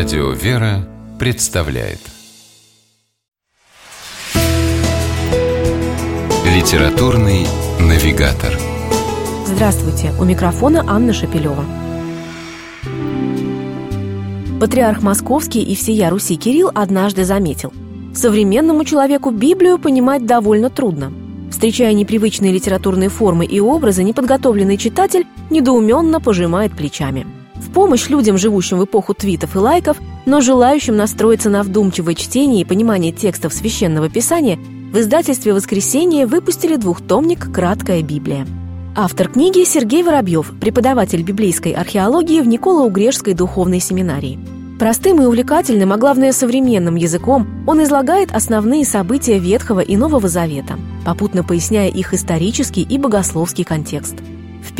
Радио «Вера» представляет Литературный навигатор Здравствуйте! У микрофона Анна Шапилева. Патриарх Московский и всея Руси Кирилл однажды заметил Современному человеку Библию понимать довольно трудно. Встречая непривычные литературные формы и образы, неподготовленный читатель недоуменно пожимает плечами – в помощь людям, живущим в эпоху твитов и лайков, но желающим настроиться на вдумчивое чтение и понимание текстов Священного Писания, в издательстве «Воскресенье» выпустили двухтомник «Краткая Библия». Автор книги Сергей Воробьев, преподаватель библейской археологии в Николо-Угрешской духовной семинарии. Простым и увлекательным, а главное современным языком он излагает основные события Ветхого и Нового Завета, попутно поясняя их исторический и богословский контекст –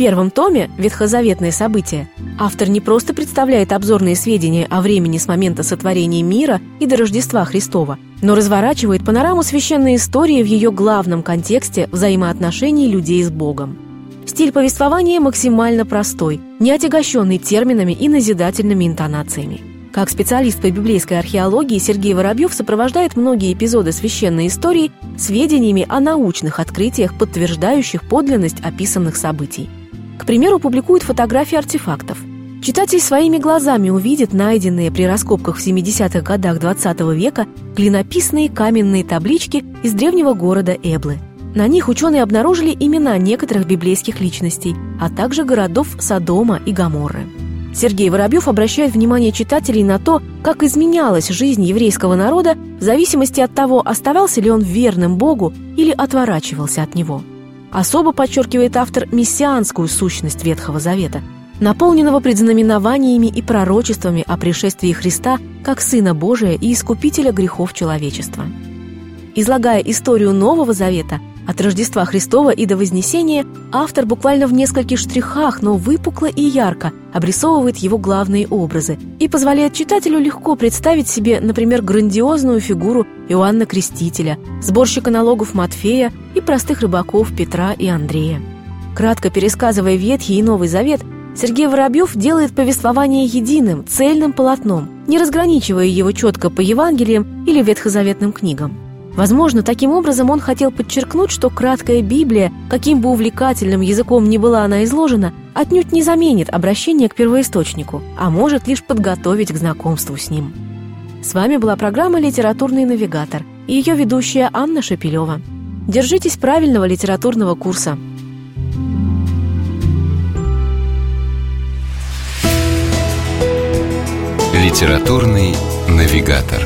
первом томе «Ветхозаветные события» автор не просто представляет обзорные сведения о времени с момента сотворения мира и до Рождества Христова, но разворачивает панораму священной истории в ее главном контексте взаимоотношений людей с Богом. Стиль повествования максимально простой, не отягощенный терминами и назидательными интонациями. Как специалист по библейской археологии Сергей Воробьев сопровождает многие эпизоды священной истории сведениями о научных открытиях, подтверждающих подлинность описанных событий. К примеру, публикует фотографии артефактов. Читатель своими глазами увидит найденные при раскопках в 70-х годах XX века клинописные каменные таблички из древнего города Эблы. На них ученые обнаружили имена некоторых библейских личностей, а также городов Содома и Гоморры. Сергей Воробьев обращает внимание читателей на то, как изменялась жизнь еврейского народа в зависимости от того, оставался ли он верным Богу или отворачивался от него – Особо подчеркивает автор мессианскую сущность Ветхого Завета, наполненного предзнаменованиями и пророчествами о пришествии Христа как Сына Божия и Искупителя грехов человечества. Излагая историю Нового Завета, от Рождества Христова и до Вознесения автор буквально в нескольких штрихах, но выпукло и ярко обрисовывает его главные образы и позволяет читателю легко представить себе, например, грандиозную фигуру Иоанна Крестителя, сборщика налогов Матфея и простых рыбаков Петра и Андрея. Кратко пересказывая Ветхий и Новый Завет, Сергей Воробьев делает повествование единым, цельным полотном, не разграничивая его четко по Евангелиям или ветхозаветным книгам. Возможно, таким образом он хотел подчеркнуть, что краткая Библия, каким бы увлекательным языком ни была она изложена, отнюдь не заменит обращение к первоисточнику, а может лишь подготовить к знакомству с ним. С вами была программа «Литературный навигатор» и ее ведущая Анна Шапилева. Держитесь правильного литературного курса. «Литературный навигатор»